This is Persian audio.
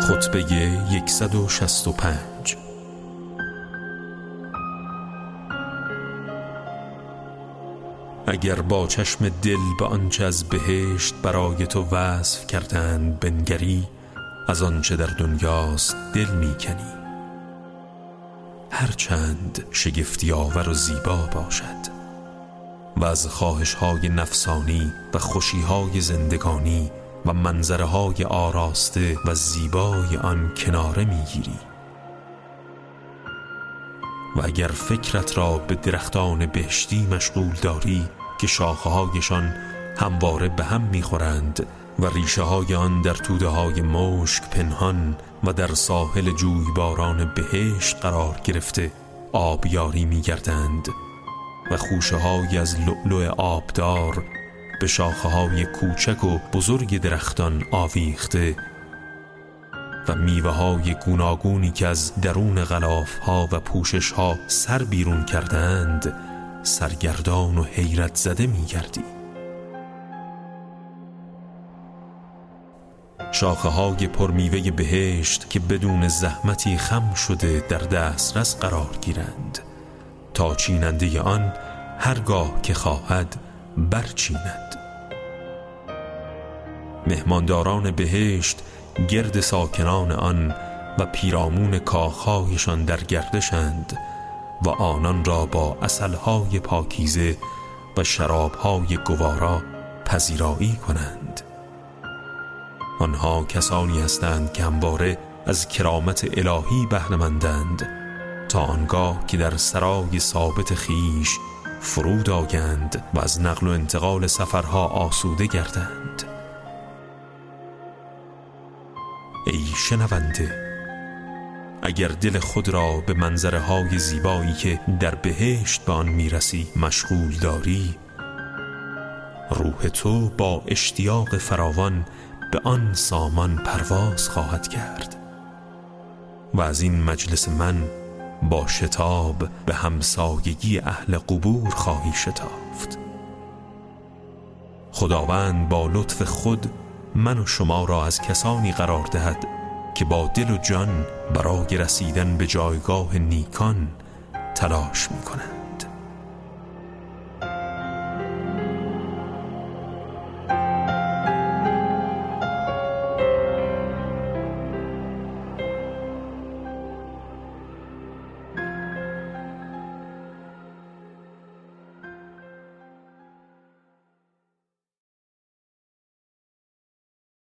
خطبه 165 اگر با چشم دل به آنچه از بهشت برای تو وصف کردند بنگری از آنچه در دنیاست دل می‌کنی. هرچند شگفتی آور و زیبا باشد و از خواهش های نفسانی و خوشی های زندگانی و منظره های آراسته و زیبای آن کناره می‌گیری. و اگر فکرت را به درختان بهشتی مشغول داری که شاخه هایشان همواره به هم می‌خورند و ریشه های آن در توده های مشک پنهان و در ساحل جویباران بهشت قرار گرفته آبیاری میگردند و خوشه های از لؤلؤ آبدار به شاخه های کوچک و بزرگ درختان آویخته و میوه های گوناگونی که از درون غلاف ها و پوشش ها سر بیرون کردند سرگردان و حیرت زده می گردی شاخه های پرمیوه بهشت که بدون زحمتی خم شده در دسترس قرار گیرند. تا چیننده آن هرگاه که خواهد برچیند. مهمانداران بهشت گرد ساکنان آن و پیرامون کاخهایشان در گردشند و آنان را با اصلهای پاکیزه و شرابهای گوارا پذیرایی کنند. آنها کسانی هستند که همواره از کرامت الهی بهرهمندند تا آنگاه که در سرای ثابت خیش فرود آگند و از نقل و انتقال سفرها آسوده گردند. ای شنونده اگر دل خود را به منظره های زیبایی که در بهشت به آن می‌رسی مشغول داری روح تو با اشتیاق فراوان به آن سامان پرواز خواهد کرد و از این مجلس من با شتاب به همسایگی اهل قبور خواهی شتافت. خداوند با لطف خود من و شما را از کسانی قرار دهد که با دل و جان برای رسیدن به جایگاه نیکان تلاش می کنند